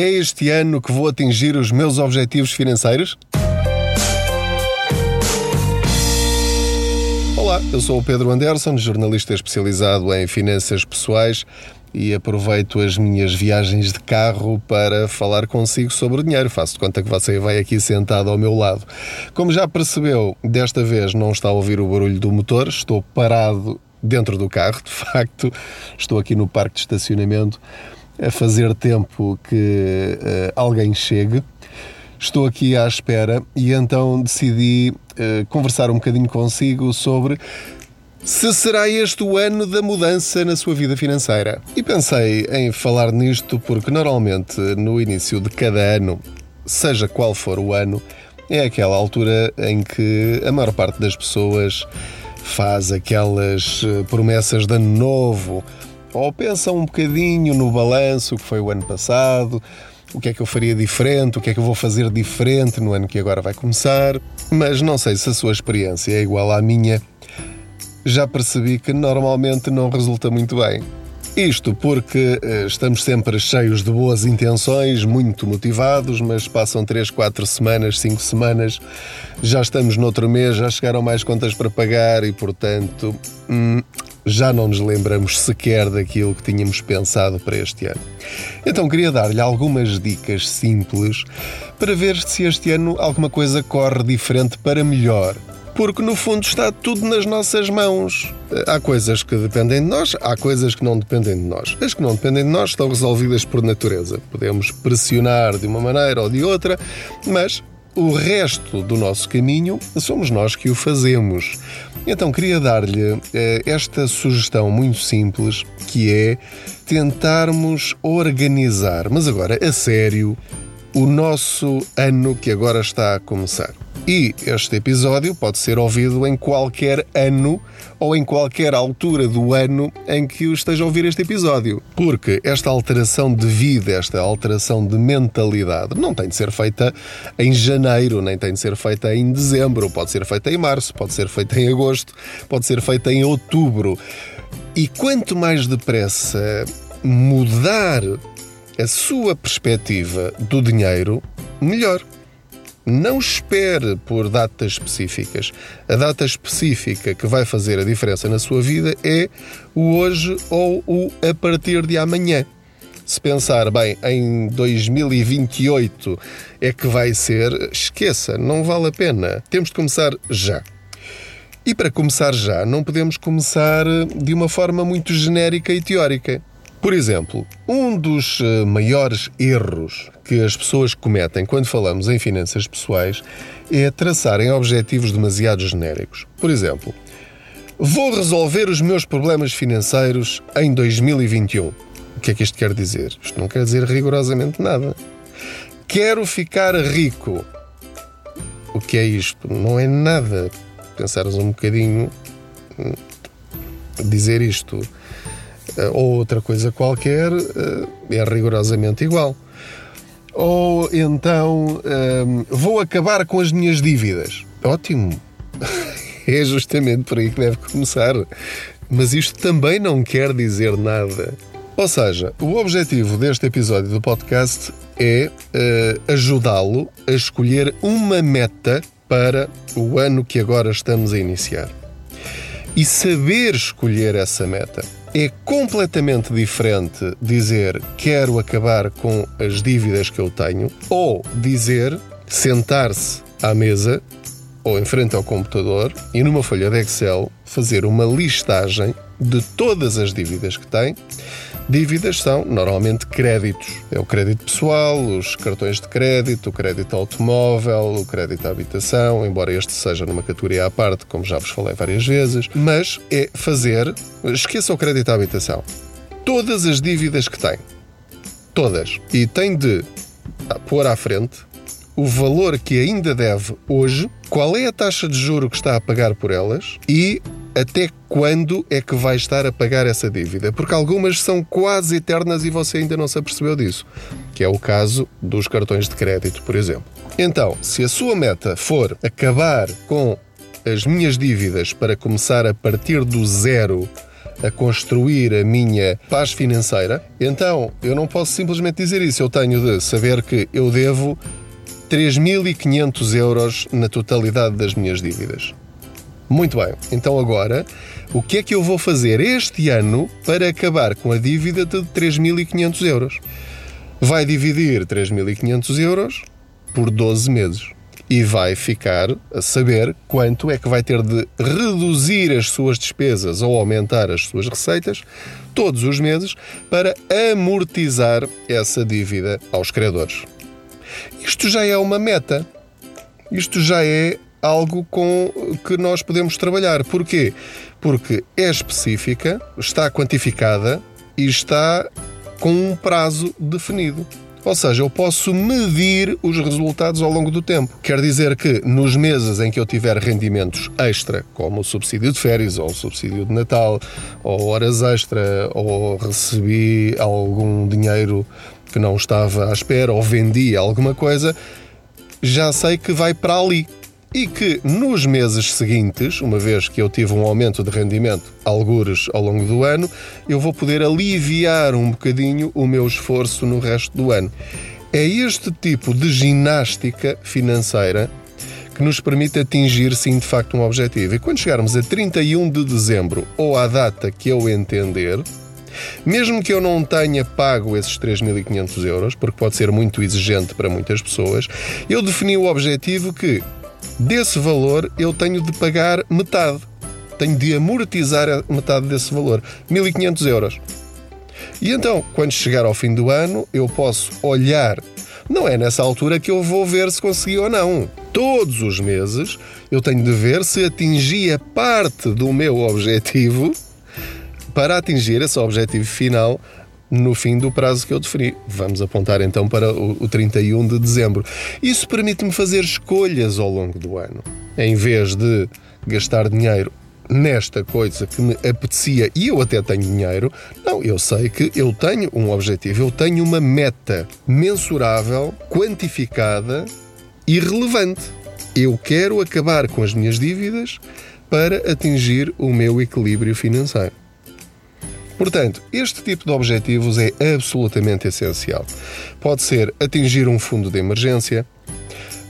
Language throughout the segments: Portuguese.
É este ano que vou atingir os meus objetivos financeiros? Olá, eu sou o Pedro Anderson, jornalista especializado em finanças pessoais e aproveito as minhas viagens de carro para falar consigo sobre o dinheiro. Faço de conta que você vai aqui sentado ao meu lado. Como já percebeu, desta vez não está a ouvir o barulho do motor, estou parado dentro do carro, de facto, estou aqui no parque de estacionamento a fazer tempo que uh, alguém chegue. Estou aqui à espera e então decidi uh, conversar um bocadinho consigo sobre se será este o ano da mudança na sua vida financeira. E pensei em falar nisto porque normalmente no início de cada ano, seja qual for o ano, é aquela altura em que a maior parte das pessoas faz aquelas eh, promessas de ano novo ou pensa um bocadinho no balanço que foi o ano passado, o que é que eu faria diferente, o que é que eu vou fazer diferente no ano que agora vai começar. Mas não sei se a sua experiência é igual à minha. Já percebi que normalmente não resulta muito bem. Isto porque eh, estamos sempre cheios de boas intenções, muito motivados, mas passam 3, 4 semanas, 5 semanas, já estamos noutro mês, já chegaram mais contas para pagar e, portanto, hum, já não nos lembramos sequer daquilo que tínhamos pensado para este ano. Então queria dar-lhe algumas dicas simples para ver se este ano alguma coisa corre diferente para melhor. Porque no fundo está tudo nas nossas mãos. Há coisas que dependem de nós, há coisas que não dependem de nós. As que não dependem de nós estão resolvidas por natureza. Podemos pressionar de uma maneira ou de outra, mas o resto do nosso caminho somos nós que o fazemos. Então queria dar-lhe eh, esta sugestão muito simples que é tentarmos organizar, mas agora a sério, o nosso ano que agora está a começar. E este episódio pode ser ouvido em qualquer ano ou em qualquer altura do ano em que esteja a ouvir este episódio. Porque esta alteração de vida, esta alteração de mentalidade, não tem de ser feita em janeiro, nem tem de ser feita em dezembro, pode ser feita em março, pode ser feita em agosto, pode ser feita em outubro. E quanto mais depressa mudar a sua perspectiva do dinheiro, melhor. Não espere por datas específicas. A data específica que vai fazer a diferença na sua vida é o hoje ou o a partir de amanhã. Se pensar, bem, em 2028 é que vai ser, esqueça, não vale a pena. Temos de começar já. E para começar já, não podemos começar de uma forma muito genérica e teórica. Por exemplo, um dos eh, maiores erros que as pessoas cometem quando falamos em finanças pessoais é traçarem objetivos demasiado genéricos. Por exemplo, vou resolver os meus problemas financeiros em 2021. O que é que isto quer dizer? Isto não quer dizer rigorosamente nada. Quero ficar rico. O que é isto? Não é nada. Pensares um bocadinho, hum, dizer isto ou outra coisa qualquer eh, é rigorosamente igual. Ou então ehm, vou acabar com as minhas dívidas. Ótimo! é justamente por aí que deve começar. Mas isto também não quer dizer nada. Ou seja, o objetivo deste episódio do podcast é uh, ajudá-lo a escolher uma meta para o ano que agora estamos a iniciar. E saber escolher essa meta. É completamente diferente dizer quero acabar com as dívidas que eu tenho ou dizer sentar-se à mesa ou em frente ao computador e numa folha de Excel fazer uma listagem de todas as dívidas que tem Dívidas são normalmente créditos. É o crédito pessoal, os cartões de crédito, o crédito automóvel, o crédito à habitação, embora este seja numa categoria à parte, como já vos falei várias vezes, mas é fazer, esqueça o crédito à habitação, todas as dívidas que tem. Todas. E tem de pôr à frente o valor que ainda deve hoje, qual é a taxa de juro que está a pagar por elas e até quando é que vai estar a pagar essa dívida? Porque algumas são quase eternas e você ainda não se apercebeu disso, que é o caso dos cartões de crédito, por exemplo. Então, se a sua meta for acabar com as minhas dívidas para começar a partir do zero a construir a minha paz financeira, então eu não posso simplesmente dizer isso. Eu tenho de saber que eu devo 3.500 euros na totalidade das minhas dívidas. Muito bem, então agora, o que é que eu vou fazer este ano para acabar com a dívida de 3.500 euros? Vai dividir 3.500 euros por 12 meses e vai ficar a saber quanto é que vai ter de reduzir as suas despesas ou aumentar as suas receitas todos os meses para amortizar essa dívida aos credores. Isto já é uma meta. Isto já é algo com que nós podemos trabalhar. Porquê? Porque é específica, está quantificada e está com um prazo definido. Ou seja, eu posso medir os resultados ao longo do tempo. Quer dizer que nos meses em que eu tiver rendimentos extra, como o subsídio de férias, ou o subsídio de Natal, ou horas extra, ou recebi algum dinheiro que não estava à espera, ou vendi alguma coisa, já sei que vai para ali e que nos meses seguintes, uma vez que eu tive um aumento de rendimento, algures ao longo do ano, eu vou poder aliviar um bocadinho o meu esforço no resto do ano. É este tipo de ginástica financeira que nos permite atingir, sim, de facto, um objetivo. E quando chegarmos a 31 de dezembro ou à data que eu entender, mesmo que eu não tenha pago esses 3.500 euros, porque pode ser muito exigente para muitas pessoas, eu defini o objetivo que Desse valor, eu tenho de pagar metade. Tenho de amortizar metade desse valor, 1500 euros. E então, quando chegar ao fim do ano, eu posso olhar. Não é nessa altura que eu vou ver se consegui ou não. Todos os meses eu tenho de ver se atingi a parte do meu objetivo para atingir esse objetivo final no fim do prazo que eu defini. Vamos apontar então para o, 31 de dezembro. Isso permite-me fazer escolhas ao longo do ano. Em vez de gastar dinheiro nesta coisa que me apetecia e eu até tenho dinheiro, não, eu sei que eu tenho um objetivo, eu tenho uma meta mensurável, quantificada e relevante. Eu quero acabar com as minhas dívidas para atingir o meu equilíbrio financeiro. Portanto, este tipo de objetivos é absolutamente essencial. Pode ser atingir um fundo de emergência,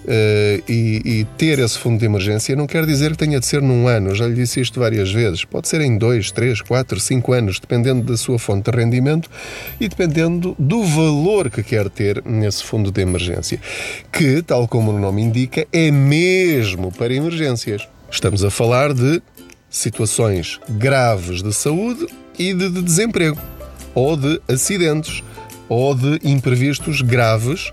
Uh, e, e, ter esse fundo de emergência não quer dizer que tenha de ser num ano, já lhe disse isto várias vezes. Pode ser em dois, três, quatro, cinco anos, dependendo da sua fonte de rendimento e dependendo do valor que quer ter nesse fundo de emergência, que, tal como o nome indica, é mesmo para emergências. Estamos a falar de situações graves de saúde e de, de desemprego, ou de acidentes, ou de imprevistos graves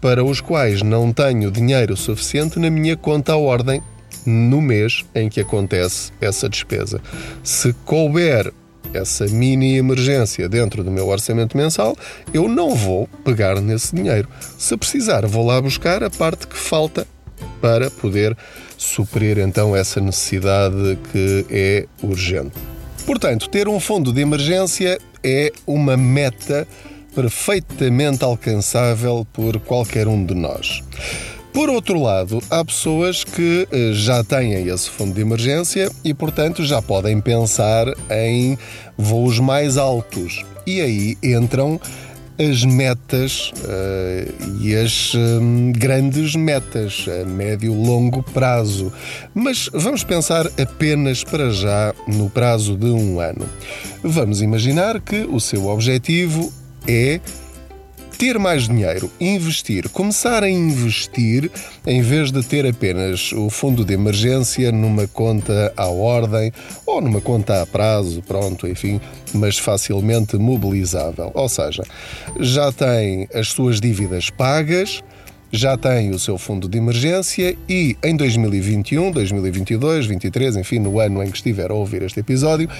para os quais não tenho dinheiro suficiente na minha conta à ordem no mês em que acontece essa despesa. Se couber essa mini emergência dentro do meu orçamento mensal, eu não vou pegar nesse dinheiro. Se precisar, vou lá buscar a parte que falta para poder suprir então essa necessidade que é urgente. Portanto, ter um fundo de emergência é uma meta perfeitamente alcançável por qualquer um de nós. Por outro lado, há pessoas que eh, já têm esse fundo de emergência e, portanto, já podem pensar em voos mais altos. E aí entram as metas uh, e as um, grandes metas a médio longo prazo. Mas vamos pensar apenas para já no prazo de um ano. Vamos imaginar que o seu objetivo é ter mais dinheiro, investir, começar a investir em vez de ter apenas o fundo de emergência numa conta à ordem ou numa conta a prazo, pronto, enfim, mas facilmente mobilizável. Ou seja, já tem as suas dívidas pagas, já tem o seu fundo de emergência e em 2021, 2022, 2023, enfim, no ano em que estiver a ouvir este episódio,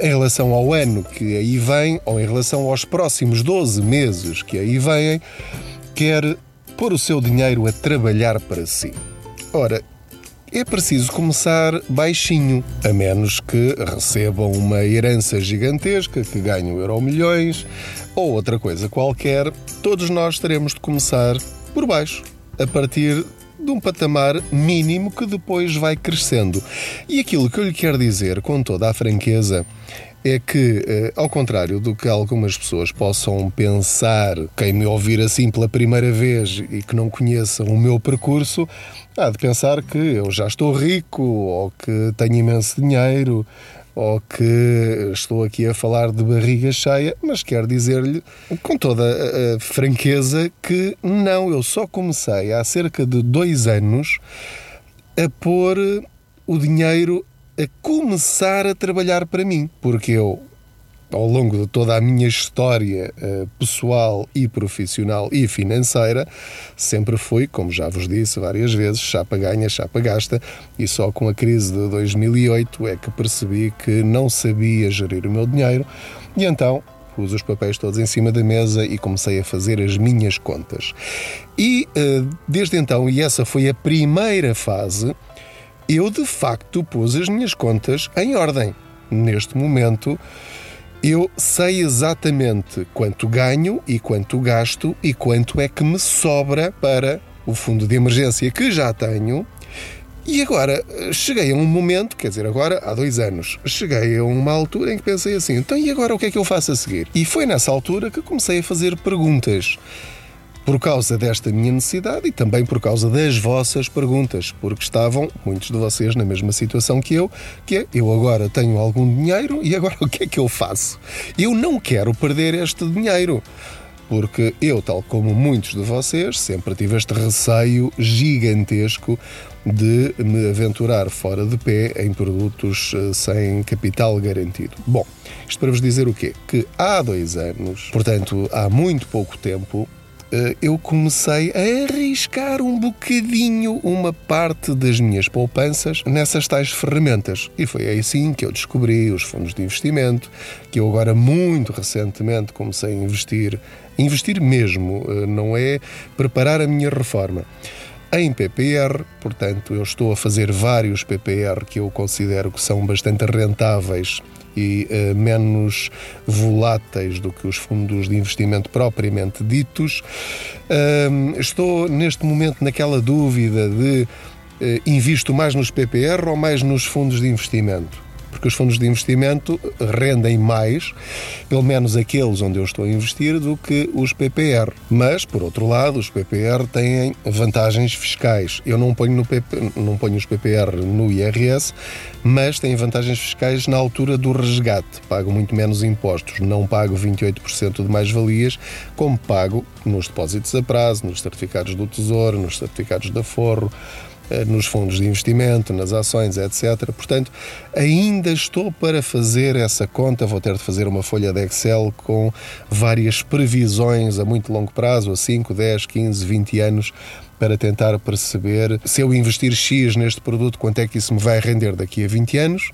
em relação ao ano que aí vem, ou em relação aos próximos 12 meses que aí vêm, quer pôr o seu dinheiro a trabalhar para si. Ora, é preciso começar baixinho, a menos que recebam uma herança gigantesca, que ganham euro milhões ou outra coisa qualquer, todos nós teremos de começar por baixo, a partir de um patamar mínimo que depois vai crescendo. E aquilo que eu lhe quero dizer com toda a franqueza é que, eh, ao contrário do que algumas pessoas possam pensar, quem me ouvir assim pela primeira vez e que não conheçam o meu percurso, há de pensar que eu já estou rico ou que tenho imenso dinheiro ou que estou aqui a falar de barriga cheia, mas quero dizer-lhe com toda a, franqueza que não, eu só comecei há cerca de dois anos a pôr o dinheiro a começar a trabalhar para mim, porque eu ao longo de toda a minha história uh, pessoal e profissional e financeira, sempre fui, como já vos disse várias vezes, chapa ganha, chapa gasta, e só com a crise de 2008 é que percebi que não sabia gerir o meu dinheiro, e então pus os papéis todos em cima da mesa e comecei a fazer as minhas contas. E uh, desde então, e essa foi a primeira fase, eu de facto pus as minhas contas em ordem. Neste momento, eu sei exatamente quanto ganho e quanto gasto e quanto é que me sobra para o fundo de emergência que já tenho. E agora cheguei a um momento, quer dizer, agora há dois anos, cheguei a uma altura em que pensei assim: então e agora o que é que eu faço a seguir? E foi nessa altura que comecei a fazer perguntas por causa desta minha necessidade e também por causa das vossas perguntas, porque estavam muitos de vocês na mesma situação que eu, que é eu agora tenho algum dinheiro e agora o que é que eu faço? Eu não quero perder este dinheiro. Porque eu, tal como muitos de vocês, sempre tive este receio gigantesco de me aventurar fora de pé em produtos eh, sem capital garantido. Bom, isto para vos dizer o quê? Que há dois anos, portanto há muito pouco tempo, eu comecei a arriscar um bocadinho uma parte das minhas poupanças nessas tais ferramentas. E foi assim que eu descobri os fundos de investimento, que eu agora muito recentemente comecei a investir, investir mesmo, eh, não é preparar a minha reforma em PPR, portanto, eu estou a fazer vários PPR que eu considero que são bastante rentáveis e uh, menos voláteis do que os fundos de investimento propriamente ditos. Uh, estou neste momento naquela dúvida de uh, invisto mais nos PPR ou mais nos fundos de investimento porque os fundos de investimento rendem mais, pelo menos aqueles onde eu estou a investir, do que os PPR. Mas, por outro lado, os PPR têm vantagens fiscais. Eu não ponho, no PP, não ponho os PPR no IRS, mas têm vantagens fiscais na altura do resgate. Pago muito menos impostos, não pago 28% de mais-valias, como pago nos depósitos a prazo, nos certificados do Tesouro, nos certificados da Forro, nos fundos de investimento, nas ações, etc. Portanto, ainda estou para fazer essa conta, vou ter de fazer uma folha de Excel com várias previsões a muito longo prazo, a 5, 10, 15, 20 anos, para tentar perceber se eu investir X neste produto, quanto é que isso me vai render daqui a 20 anos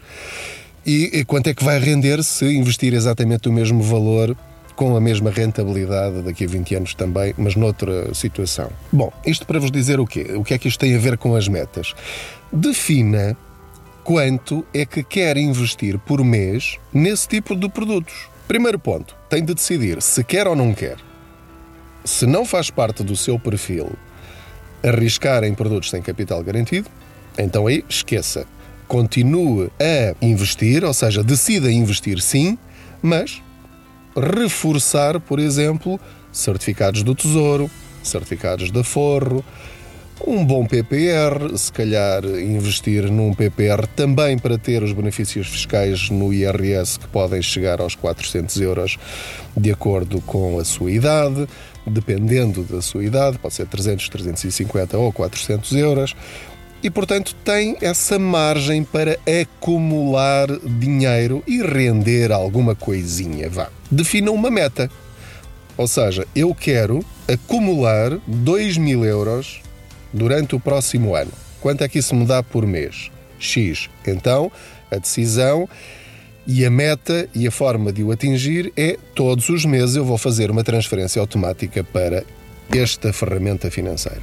e quanto é que vai render se investir exatamente o mesmo valor com a mesma rentabilidade daqui a 20 anos também, mas noutra situação. Bom, isto para vos dizer o quê? O que é que isto tem a ver com as metas? Defina quanto é que quer investir por mês nesse tipo de produtos. Primeiro ponto, tem de decidir se quer ou não quer. Se não faz parte do seu perfil arriscar em produtos sem capital garantido, então aí esqueça. Continue a investir, ou seja, decida investir sim, mas reforçar, por exemplo, certificados do Tesouro, certificados da Forro, um bom PPR, se calhar investir num PPR também para ter os benefícios fiscais no IRS que podem chegar aos 400 euros de acordo com a sua idade, dependendo da sua idade, pode ser 300, 350 ou 400 euros e, portanto, tem essa margem para acumular dinheiro e render alguma coisinha. Vá. Defina uma meta. Ou seja, eu quero acumular 2 mil euros durante o próximo ano. Quanto é que isso me dá por mês? X. Então, a decisão e a meta e a forma de o atingir é todos os meses eu vou fazer uma transferência automática para esta ferramenta financeira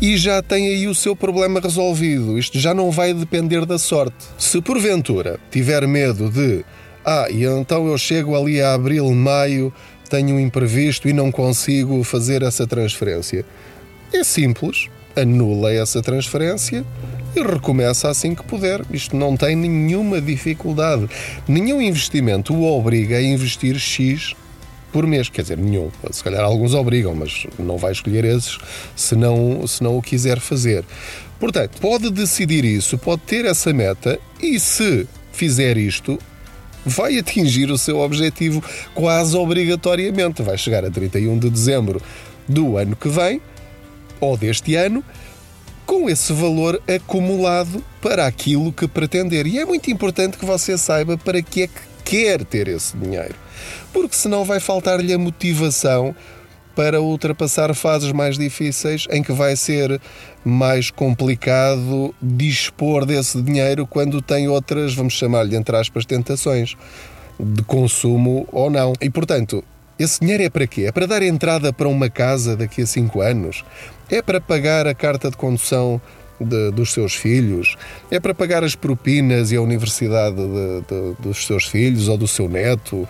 e já tem aí o seu problema resolvido. Isto já não vai depender da sorte. Se porventura tiver medo de ah, e então eu chego ali a abril, maio, tenho um imprevisto e não consigo fazer essa transferência. É simples. anula essa transferência e recomeça assim que puder. Isto não tem nenhuma dificuldade. Nenhum investimento o obriga a investir X por mês. Quer dizer, nenhum. Se calhar alguns obrigam, mas não vai escolher esses se não, se não o quiser fazer. Portanto, pode decidir isso, pode ter essa meta e se fizer isto, vai atingir o seu objetivo quase obrigatoriamente. Vai chegar a 31 de dezembro do ano que vem ou deste ano com esse valor acumulado para aquilo que pretender. E é muito importante que você saiba para que é que quer ter esse dinheiro, porque senão vai faltar-lhe a motivação para ultrapassar fases mais difíceis em que vai ser mais complicado dispor desse dinheiro quando tem outras, vamos chamar-lhe entre aspas, tentações de consumo ou não. E portanto, esse dinheiro é para quê? É para dar entrada para uma casa daqui a 5 anos? É para pagar a carta de condução de, dos seus filhos? É para pagar as propinas e a universidade de, de, dos seus filhos ou do seu neto?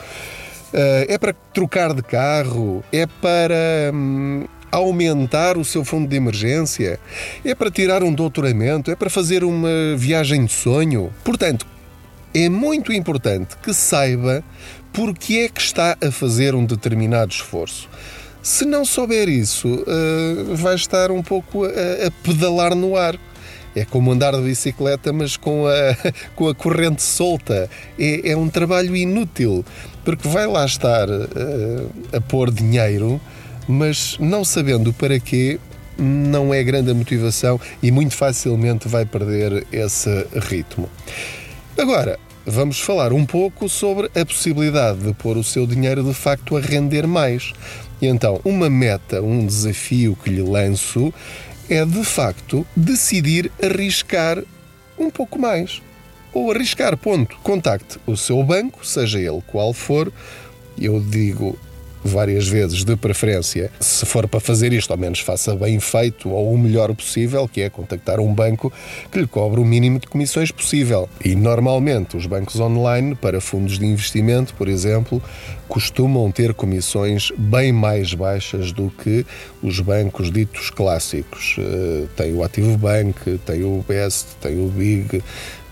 Eh, é para trocar de carro? É para. Hum, aumentar o seu fundo de emergência? É para tirar um doutoramento? É para fazer uma viagem de sonho? Portanto, é muito importante que saiba porque é que está a fazer um determinado esforço. Se não souber isso, uh, vai estar um pouco a, a, pedalar no ar. É como andar de bicicleta, mas com a, com a corrente solta. É, é um trabalho inútil, porque vai lá estar uh, a pôr dinheiro, mas não sabendo para quê, não é grande a motivação e muito facilmente vai perder esse ritmo. Agora, vamos falar um pouco sobre a possibilidade de pôr o seu dinheiro de facto a render mais. E então, uma meta, um desafio que lhe lanço é de facto decidir arriscar um pouco mais. Ou arriscar, ponto. Contacte o seu banco, seja ele qual for. Eu digo várias vezes, de preferência, se for para fazer isto, ao menos faça bem feito ou o melhor possível, que é contactar um banco que lhe cobre o mínimo de comissões possível. E normalmente os bancos online para fundos de investimento, por exemplo, costumam ter comissões bem mais baixas do que os bancos ditos clássicos. Eh, tem o Ativo Bank, tem o Best, tem o Big,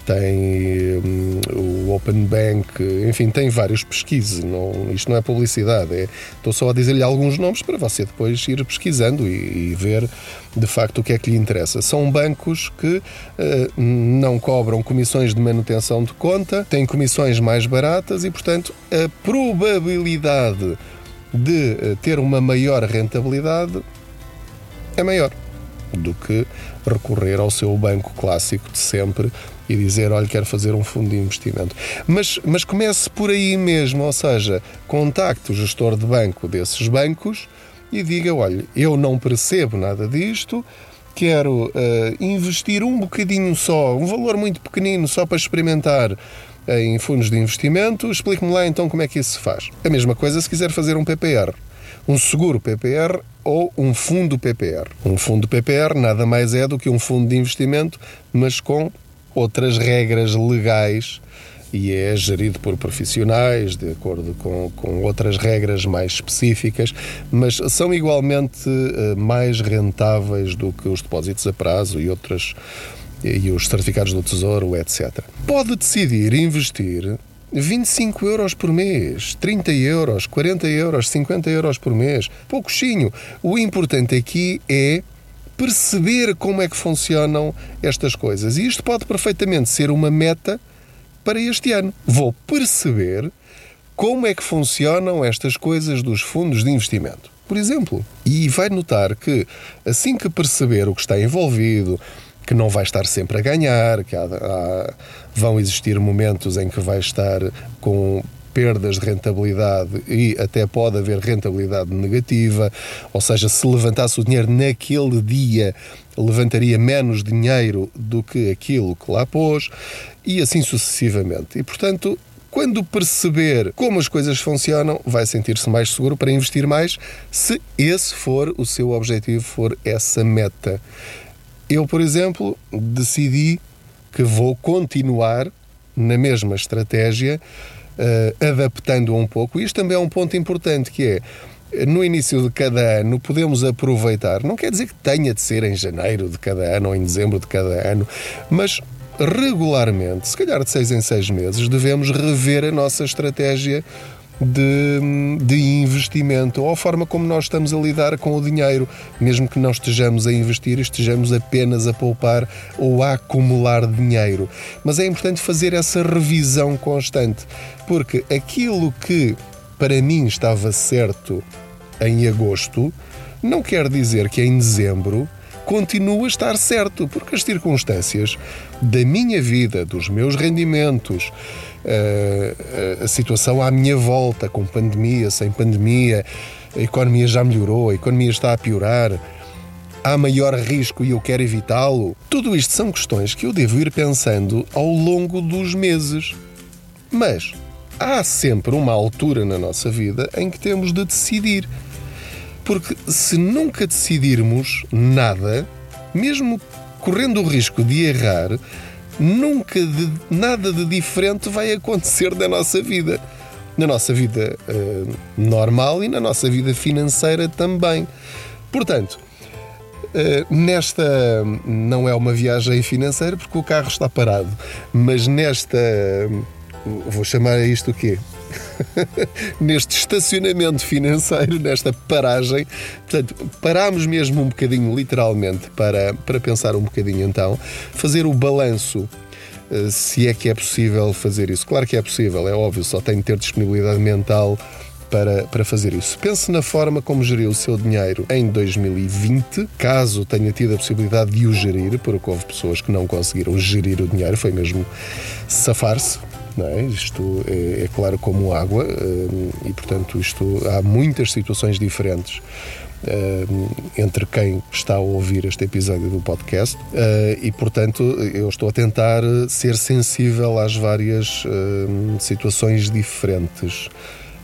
tem um, o Open Bank, enfim, tem vários pesquisas. Não, isto não é publicidade, é, estou só a dizer-lhe alguns nomes para você depois ir pesquisando e, e, ver de facto o que é que lhe interessa. São bancos que uh, não cobram comissões de manutenção de conta, têm comissões mais baratas e, portanto, a probabilidade de uh, ter uma maior rentabilidade é maior do que recorrer ao seu banco clássico de sempre e dizer, olha, quero fazer um fundo de investimento. Mas, mas comece por aí mesmo, ou seja, contacte o gestor de banco desses bancos e diga, olha, eu não percebo nada disto, quero uh, investir um bocadinho só, um valor muito pequenino só para experimentar em fundos de investimento, explique-me lá então como é que isso se faz. A mesma coisa se quiser fazer um PPR. Um seguro PPR ou um fundo PPR. Um fundo PPR nada mais é do que um fundo de investimento, mas com outras regras legais e é gerido por profissionais, de acordo com, com outras regras mais específicas, mas são igualmente uh, mais rentáveis do que os depósitos a prazo e outras e os certificados do Tesouro, etc. Pode decidir investir 25 euros por mês, 30 euros, 40 euros, 50 euros por mês, pouquinho. O importante aqui é perceber como é que funcionam estas coisas. E isto pode perfeitamente ser uma meta para este ano. Vou perceber como é que funcionam estas coisas dos fundos de investimento. Por exemplo, e vai notar que assim que perceber o que está envolvido, que não vai estar sempre a ganhar, que há, há, vão existir momentos em que vai estar com perdas de rentabilidade e até pode haver rentabilidade negativa, ou seja, se levantasse o dinheiro naquele dia, levantaria menos dinheiro do que aquilo que lá pôs e assim sucessivamente. E portanto, quando perceber como as coisas funcionam, vai sentir-se mais seguro para investir mais, se esse for o seu objetivo, for essa meta. Eu, por exemplo, decidi que vou continuar na mesma estratégia uh, adaptando um pouco. Isto também é um ponto importante, que é no início de cada ano podemos aproveitar. Não quer dizer que tenha de ser em janeiro de cada ano ou em dezembro de cada ano, mas regularmente, se calhar de seis em seis meses, devemos rever a nossa estratégia de, de, investimento ou a forma como nós estamos a lidar com o dinheiro, mesmo que não estejamos a investir, estejamos apenas a poupar ou a acumular dinheiro. Mas é importante fazer essa revisão constante, porque aquilo que para mim estava certo em agosto, não quer dizer que em dezembro continue a estar certo, porque as circunstâncias da minha vida, dos meus rendimentos, eh, a situação à minha volta, com pandemia, sem pandemia, a economia já melhorou, a economia está a piorar, há maior risco e eu quero evitá-lo. Tudo isto são questões que eu devo ir pensando ao longo dos meses. Mas há sempre uma altura na nossa vida em que temos de decidir. Porque se nunca decidirmos nada, mesmo correndo o risco de errar, nunca de, nada de diferente vai acontecer na nossa vida. Na nossa vida uh, normal e na nossa vida financeira também. Portanto, uh, nesta não é uma viagem financeira porque o carro está parado, mas nesta vou chamar isto o quê? neste estacionamento financeiro, nesta paragem. Portanto, parámos mesmo um bocadinho, literalmente, para, para pensar um bocadinho então, fazer o balanço eh, se é que é possível fazer isso. Claro que é possível, é óbvio, só tem de ter disponibilidade mental para, para fazer isso. Pense na forma como geriu o seu dinheiro em 2020, caso tenha tido a possibilidade de o gerir, porque houve pessoas que não conseguiram gerir o dinheiro, foi mesmo safar-se. É? Isto é, é, claro como água eh, e, portanto, isto há muitas situações diferentes eh, entre quem está a ouvir este episódio do podcast eh, e, portanto, eu estou a tentar ser sensível às várias situações diferentes.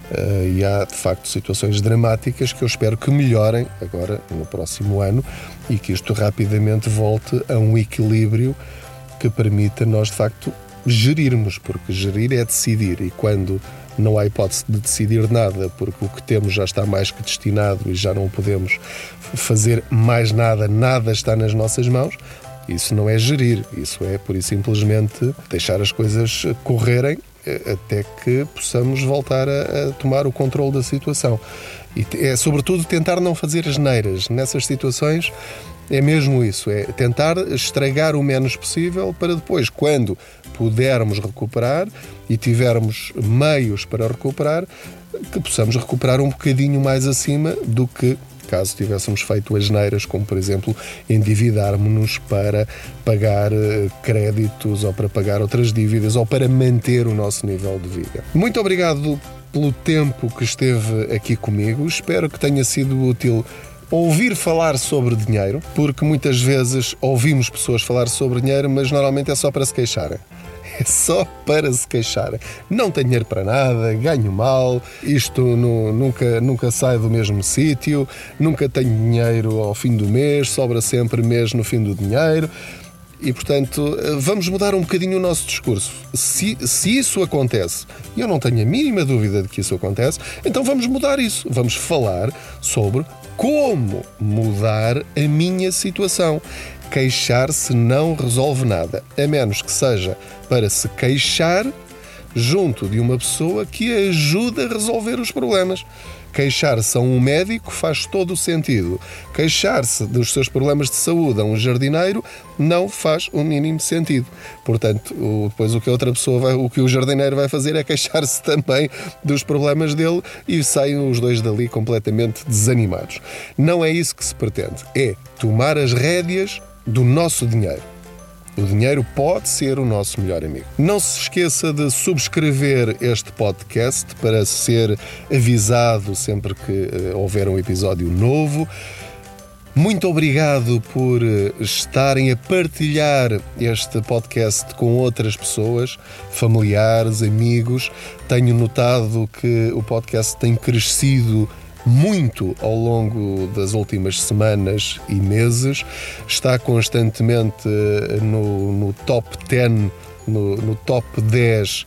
Uh, e há de facto situações dramáticas que eu espero que melhorem agora no próximo ano e que isto rapidamente volte a um equilíbrio que permita nós de facto gerirmos, porque gerir é decidir e quando não há hipótese de decidir nada, porque o que temos já está mais que destinado e já não podemos fazer mais nada, nada está nas nossas mãos. Isso não é gerir, isso é por e simplesmente deixar as coisas correrem eh, até que possamos voltar a, a tomar o controle da situação. E é sobretudo tentar não fazer as neiras nessas situações é mesmo isso, é tentar estragar o menos possível para depois, quando pudermos recuperar e tivermos meios para recuperar, que possamos recuperar um bocadinho mais acima do que caso tivéssemos feito as neiras, como por exemplo endividarmos-nos para pagar eh, créditos ou para pagar outras dívidas ou para manter o nosso nível de vida. Muito obrigado pelo tempo que esteve aqui comigo. Espero que tenha sido útil ouvir falar sobre dinheiro, porque muitas vezes ouvimos pessoas falar sobre dinheiro, mas normalmente é só para se queixarem. É só para se queixarem. Não tenho dinheiro para nada, ganho mal, isto no, nunca, nunca sai do mesmo sítio, nunca tenho dinheiro ao fim do mês, sobra sempre mês no fim do dinheiro. E, portanto, vamos mudar um bocadinho o nosso discurso. Se, se isso acontece, e eu não tenho a mínima dúvida de que isso acontece, então vamos mudar isso. Vamos falar sobre como mudar a minha situação. Queixar-se não resolve nada, a menos que seja para se queixar junto de uma pessoa que ajuda a resolver os problemas. Queixar-se a um médico faz todo o sentido. Queixar-se dos seus problemas de saúde a um jardineiro não faz o mínimo sentido. Portanto, depois o que outra pessoa vai, o que o jardineiro vai fazer é queixar-se também dos problemas dele e saem os dois dali completamente desanimados. Não é isso que se pretende. É tomar as rédeas do nosso dinheiro. O dinheiro pode ser o nosso melhor amigo. Não se esqueça de subscrever este podcast para ser avisado sempre que uh, houver um episódio novo. Muito obrigado por eh, estarem a partilhar este podcast com outras pessoas, familiares, amigos. Tenho notado que o podcast tem crescido muito ao longo das últimas semanas e meses, está constantemente eh, no, no top 10, no, no top 10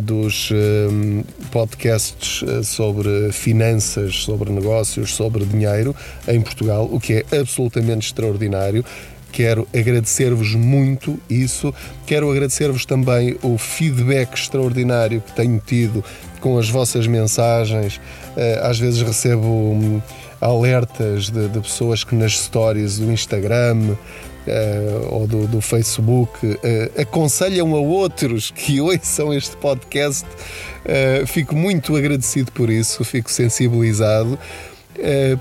dos um, podcasts eh, sobre finanças, sobre negócios, sobre dinheiro em Portugal, o que é absolutamente extraordinário. Quero agradecer-vos muito isso. Quero agradecer-vos também o feedback extraordinário que tenho tido com as vossas mensagens. Eh, às vezes recebo hum, alertas de, de pessoas que nas stories do Instagram uh, ou do, do Facebook uh, aconselham a outros que ouçam este podcast. Uh, fico muito agradecido por isso, fico sensibilizado.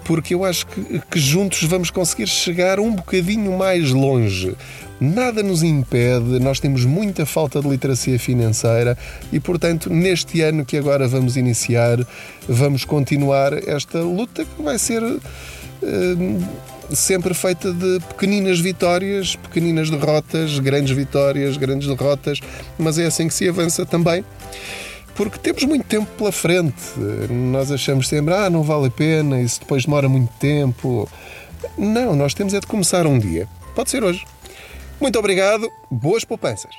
Porque eu acho que, que juntos vamos conseguir chegar um bocadinho mais longe. Nada nos impede, nós temos muita falta de literacia financeira e, portanto, neste ano que agora vamos iniciar, vamos continuar esta luta que vai ser sempre feita de pequeninas vitórias, pequeninas derrotas, grandes vitórias, grandes derrotas, mas é assim que se avança também. Porque temos muito tempo pela frente. Nós achamos sempre, ah, não vale a pena, isso depois demora muito tempo. Não, nós temos é de começar um dia. Pode ser hoje. Muito obrigado, boas poupanças.